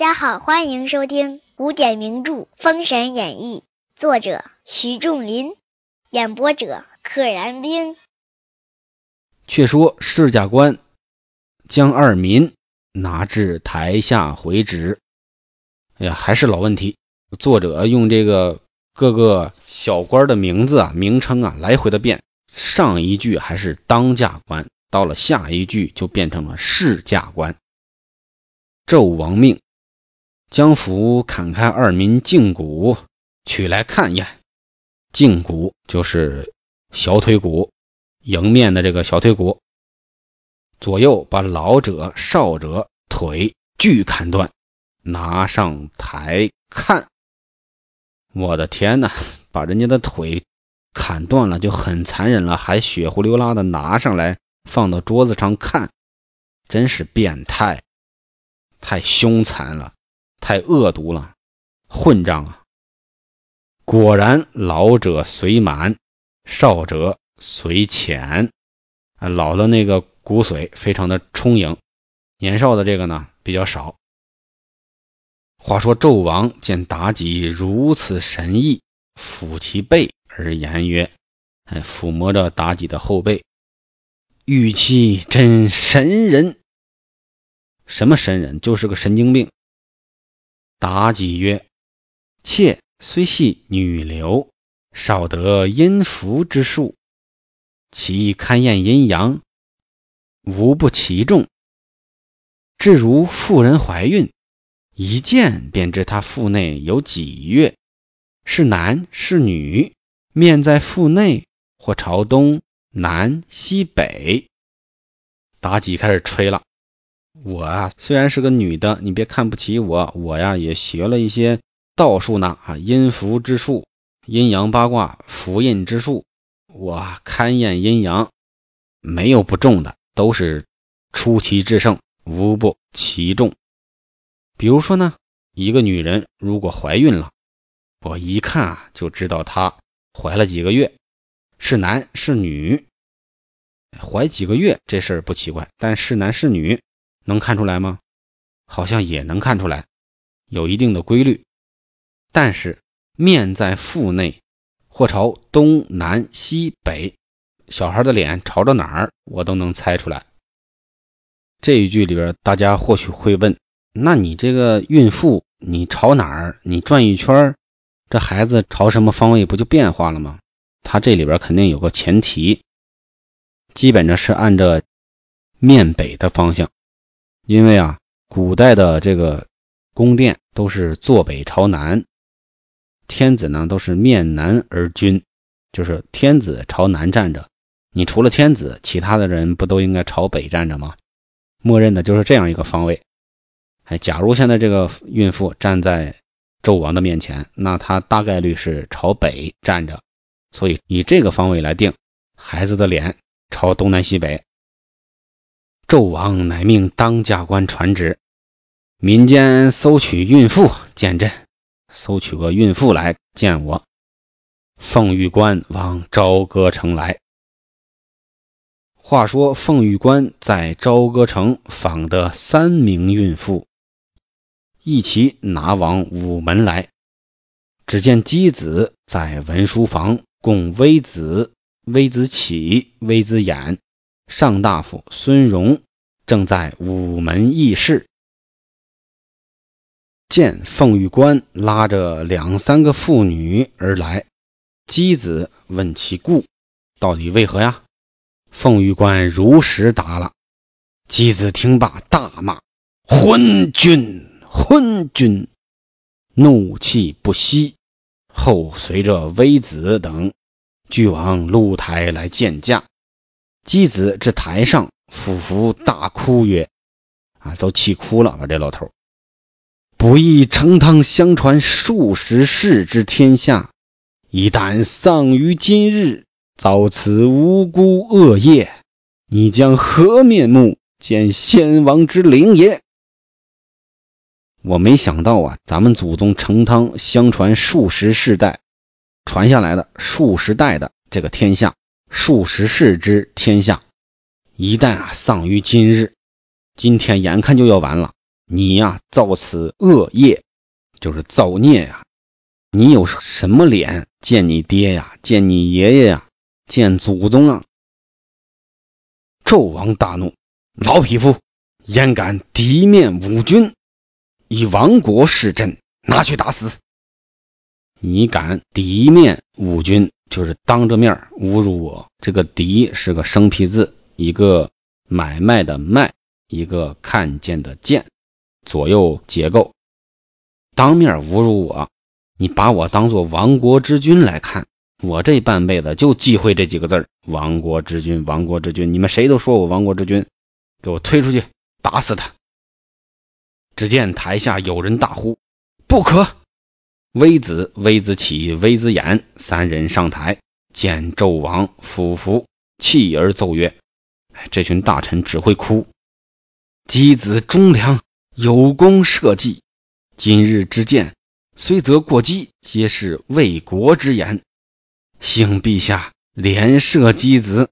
大家好，欢迎收听古典名著《封神演义》，作者徐仲林，演播者可燃冰。却说释驾官将二民拿至台下回旨。哎呀，还是老问题，作者用这个各个小官的名字啊、名称啊来回的变。上一句还是当驾官，到了下一句就变成了释驾官。纣王命将府砍开二民胫骨，取来看验。胫骨就是小腿骨。迎面的这个小腿骨，左右把老者、少者腿俱砍断，拿上台看。我的天哪，把人家的腿砍断了就很残忍了，还血呼溜拉的拿上来放到桌子上看，真是变态，太凶残了，太恶毒了，混账啊！果然，老者虽满，少者。髓浅啊，老的那个骨髓非常的充盈，年少的这个呢比较少。话说纣王见妲己如此神异，抚其背而言曰：“哎，抚摸着妲己的后背，玉妻真神人。什么神人？就是个神经病。”妲己曰：“妾虽系女流，少得阴符之术。”其堪验阴阳，无不其重。至如妇人怀孕，一见便知她腹内有几月，是男是女。面在腹内，或朝东南西北。妲己开始吹了：“我啊，虽然是个女的，你别看不起我。我呀，也学了一些道术呢，啊，阴符之术，阴阳八卦，符印之术。”我勘验阴阳，没有不中的，都是出奇制胜，无不其中。比如说呢，一个女人如果怀孕了，我一看啊就知道她怀了几个月，是男是女。怀几个月这事儿不奇怪，但是男是女能看出来吗？好像也能看出来，有一定的规律。但是面在腹内。或朝东南西北，小孩的脸朝着哪儿，我都能猜出来。这一句里边，大家或许会问：那你这个孕妇，你朝哪儿？你转一圈，这孩子朝什么方位不就变化了吗？他这里边肯定有个前提，基本上是按照面北的方向，因为啊，古代的这个宫殿都是坐北朝南。天子呢都是面南而君，就是天子朝南站着，你除了天子，其他的人不都应该朝北站着吗？默认的就是这样一个方位。哎，假如现在这个孕妇站在纣王的面前，那她大概率是朝北站着，所以以这个方位来定，孩子的脸朝东南西北。纣王乃命当驾官传旨，民间搜取孕妇见朕。搜取个孕妇来见我。凤玉官往朝歌城来。话说凤玉官在朝歌城访得三名孕妇，一齐拿往午门来。只见姬子在文书房，供微子、微子启、微子衍，上大夫孙荣正在午门议事。见凤玉官拉着两三个妇女而来，姬子问其故，到底为何呀？凤玉官如实答了。姬子听罢大骂：“昏君，昏君！”怒气不息，后随着微子等俱往露台来见驾。姬子至台上，俯伏大哭曰：“啊，都气哭了把？这老头。”不义成汤相传数十世之天下，一旦丧于今日，遭此无辜恶业，你将何面目见先王之灵也？我没想到啊，咱们祖宗成汤相传数十世代传下来的数十代的这个天下，数十世之天下，一旦啊丧于今日，今天眼看就要完了，你呀造此恶业，就是造孽呀！你有什么脸见你爹呀，见你爷爷呀，见祖宗啊？纣王大怒，老匹夫，焉敢敌面侮君，以亡国弑朕，拿去打死！你敢敌面侮君，就是当着面侮辱我。这个“敌”是个生僻字，一个买卖的“卖”，一个看见的“见”，左右结构。当面侮辱我，你把我当做亡国之君来看，我这半辈子就忌讳这几个字亡国之君，亡国之君。你们谁都说我亡国之君，给我推出去，打死他！”只见台下有人大呼：“不可！”微子、微子启、微子衍三人上台，见纣王俯伏，泣而奏曰：“这群大臣只会哭。箕子忠良，有功社稷。今日之见，虽则过激，皆是为国之言。幸陛下怜赦箕子，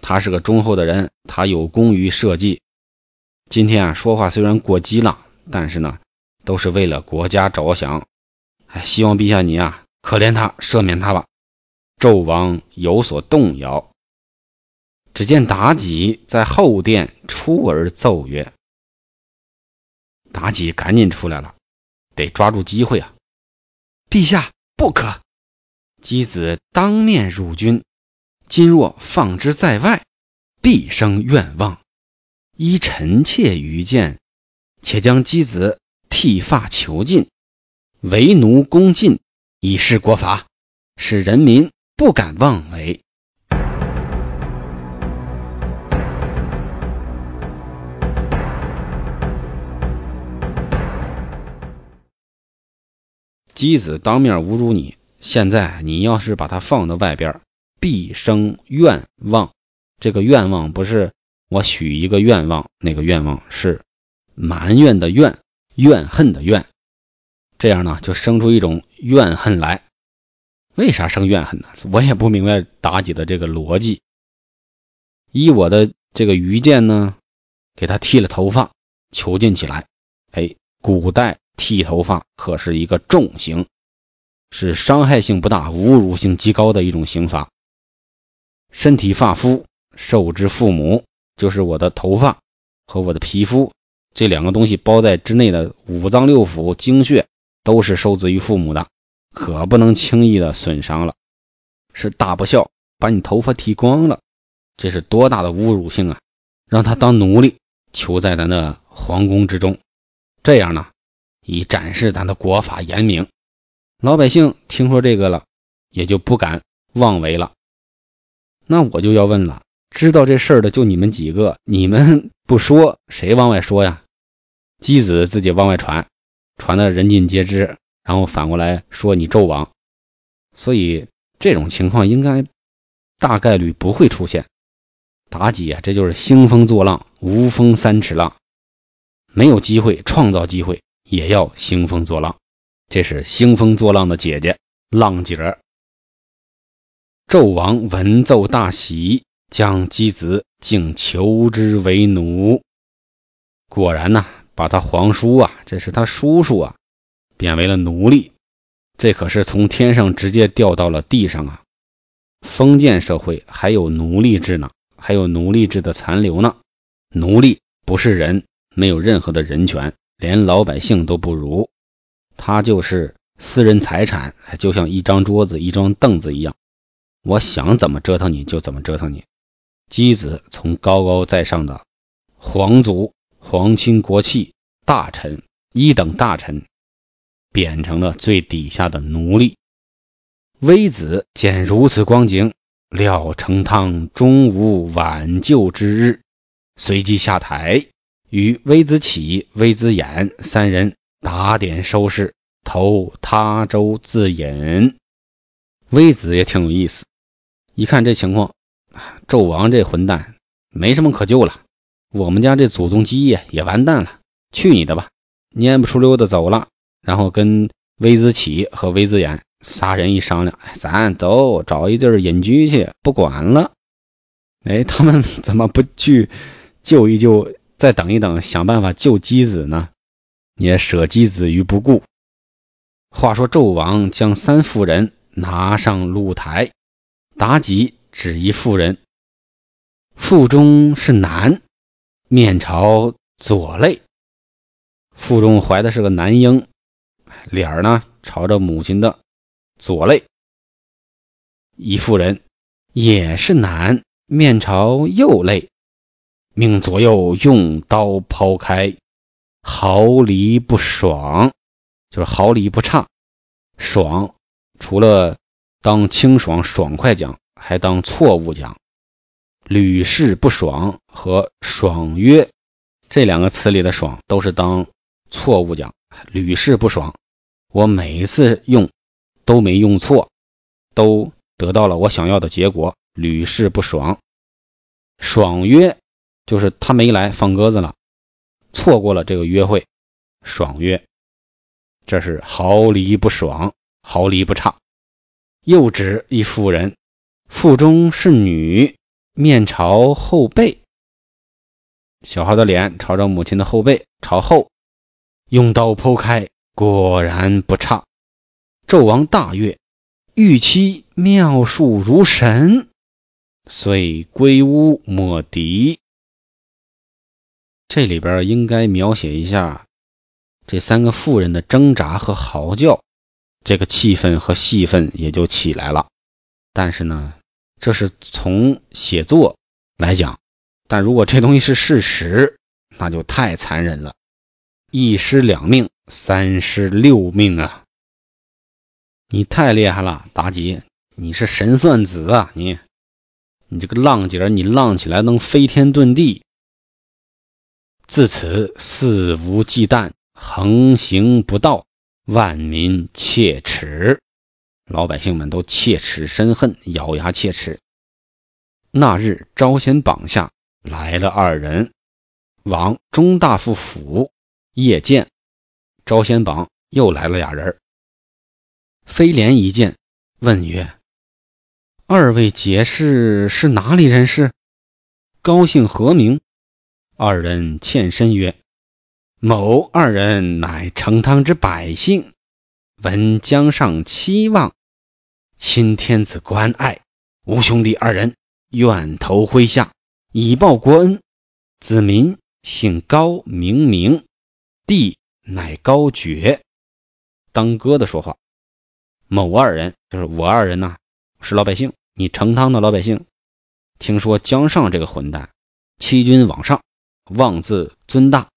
他是个忠厚的人，他有功于社稷。今天啊，说话虽然过激了，但是呢，都是为了国家着想。”哎，希望陛下你啊，可怜他，赦免他吧。纣王有所动摇。只见妲己在后殿出而奏曰：“妲己赶紧出来了，得抓住机会啊！陛下不可，箕子当面辱君，今若放之在外，必生怨望。依臣妾愚见，且将箕子剃发囚禁。”为奴恭敬，以示国法，使人民不敢妄为。箕子当面侮辱你，现在你要是把他放到外边，必生愿望。这个愿望不是我许一个愿望，那个愿望是埋怨的怨，怨恨的怨。这样呢，就生出一种怨恨来。为啥生怨恨呢？我也不明白妲己的这个逻辑。依我的这个愚见呢，给他剃了头发，囚禁起来。哎，古代剃头发可是一个重刑，是伤害性不大、侮辱性极高的一种刑罚。身体发肤受之父母，就是我的头发和我的皮肤这两个东西包在之内的五脏六腑、精血。都是受自于父母的，可不能轻易的损伤了。是大不孝，把你头发剃光了，这是多大的侮辱性啊！让他当奴隶，囚在咱的皇宫之中，这样呢，以展示咱的国法严明。老百姓听说这个了，也就不敢妄为了。那我就要问了，知道这事儿的就你们几个，你们不说，谁往外说呀？箕子自己往外传。传的人尽皆知，然后反过来说你纣王，所以这种情况应该大概率不会出现。妲己啊，这就是兴风作浪，无风三尺浪，没有机会创造机会，也要兴风作浪。这是兴风作浪的姐姐，浪姐儿。纣王闻奏大喜，将箕子竟求之为奴。果然呐。把他皇叔啊，这是他叔叔啊，贬为了奴隶，这可是从天上直接掉到了地上啊！封建社会还有奴隶制呢，还有奴隶制的残留呢。奴隶不是人，没有任何的人权，连老百姓都不如，他就是私人财产，就像一张桌子、一张凳子一样，我想怎么折腾你就怎么折腾你。箕子从高高在上的皇族。皇亲国戚、大臣、一等大臣，贬成了最底下的奴隶。微子见如此光景，料成汤终无挽救之日，随即下台，与微子启、微子衍三人打点收拾，投他州自隐。微子也挺有意思，一看这情况，纣王这混蛋没什么可救了。我们家这祖宗基业也完蛋了，去你的吧！蔫不出溜的走了，然后跟微子启和微子衍仨人一商量，咱走，找一地儿隐居去，不管了。哎，他们怎么不去救一救，再等一等，想办法救箕子呢？也舍箕子于不顾。话说纣王将三妇人拿上露台，妲己指一妇人，腹中是男，面朝左肋，腹中怀的是个男婴，脸儿呢朝着母亲的左肋。一妇人也是男，面朝右肋，命左右用刀剖开，毫厘不爽。就是毫厘不差，爽除了当清爽爽快讲，还当错误讲。屡试不爽和爽约这两个词里的爽都是当错误讲。屡试不爽，我每一次用都没用错，都得到了我想要的结果。屡试不爽，爽约就是他没来放鸽子了，错过了这个约会，爽约。这是毫厘不爽，毫厘不差。又指一妇人，腹中是女，面朝后背，小孩的脸朝着母亲的后背，朝后，用刀剖开，果然不差。纣王大悦，玉妻妙术如神，遂归屋抹笛。这里边应该描写一下。这三个妇人的挣扎和嚎叫，这个气氛和戏份也就起来了。但是呢，这是从写作来讲，但如果这东西是事实，那就太残忍了。一尸两命，三尸六命啊！你太厉害了，妲己，你是神算子啊！你，你这个浪姐，你浪起来能飞天遁地。自此肆无忌惮。横行不道，万民切齿，老百姓们都切齿深恨，咬牙切齿。那日，招贤榜下来了二人，往中大夫府夜见。招贤榜又来了俩人。飞廉一见，问曰：“二位解释是哪里人士？高姓何名？”二人欠身曰。某二人乃成汤之百姓，闻江上期望，钦天子关爱，吾兄弟二人愿投麾下，以报国恩。子民姓高，名明，弟乃高觉。当哥的说话，某二人就是我二人呐，是老百姓，你成汤的老百姓，听说江上这个混蛋欺君罔上，妄自尊大。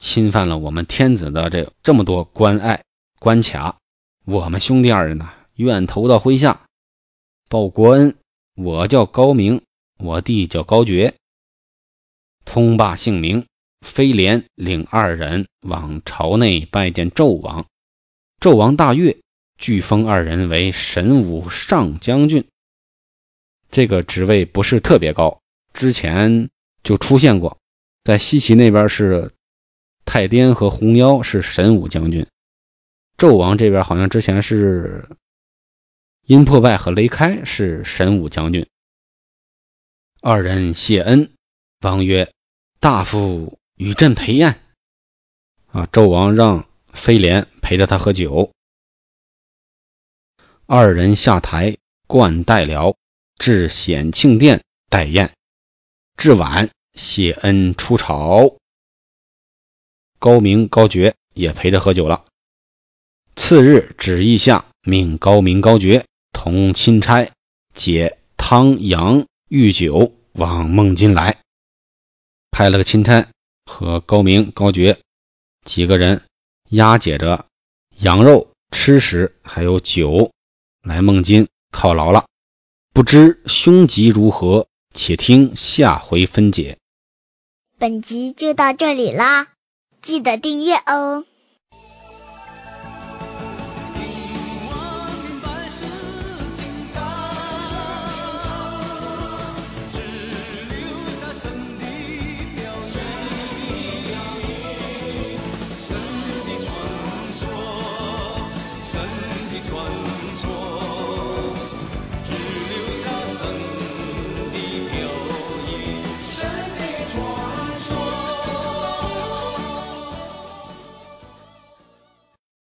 侵犯了我们天子的这这么多关爱关卡，我们兄弟二人呢，愿投到麾下报国恩。我叫高明，我弟叫高觉。通罢姓名，飞廉领二人往朝内拜见纣王。纣王大悦，具封二人为神武上将军。这个职位不是特别高，之前就出现过，在西岐那边是。太颠和红妖是神武将军，纣王这边好像之前是殷破败和雷开是神武将军。二人谢恩，王曰：“大夫与朕陪宴。”啊，纣王让飞廉陪着他喝酒。二人下台，冠带辽，至显庆殿待宴。至晚，谢恩出朝。高明、高觉也陪着喝酒了。次日，旨意下，命高明、高觉同钦差解汤、阳、御酒往孟津来。派了个钦差和高明、高觉几个人押解着羊肉、吃食还有酒来孟津犒劳了。不知凶吉如何，且听下回分解。本集就到这里啦。记得订阅哦。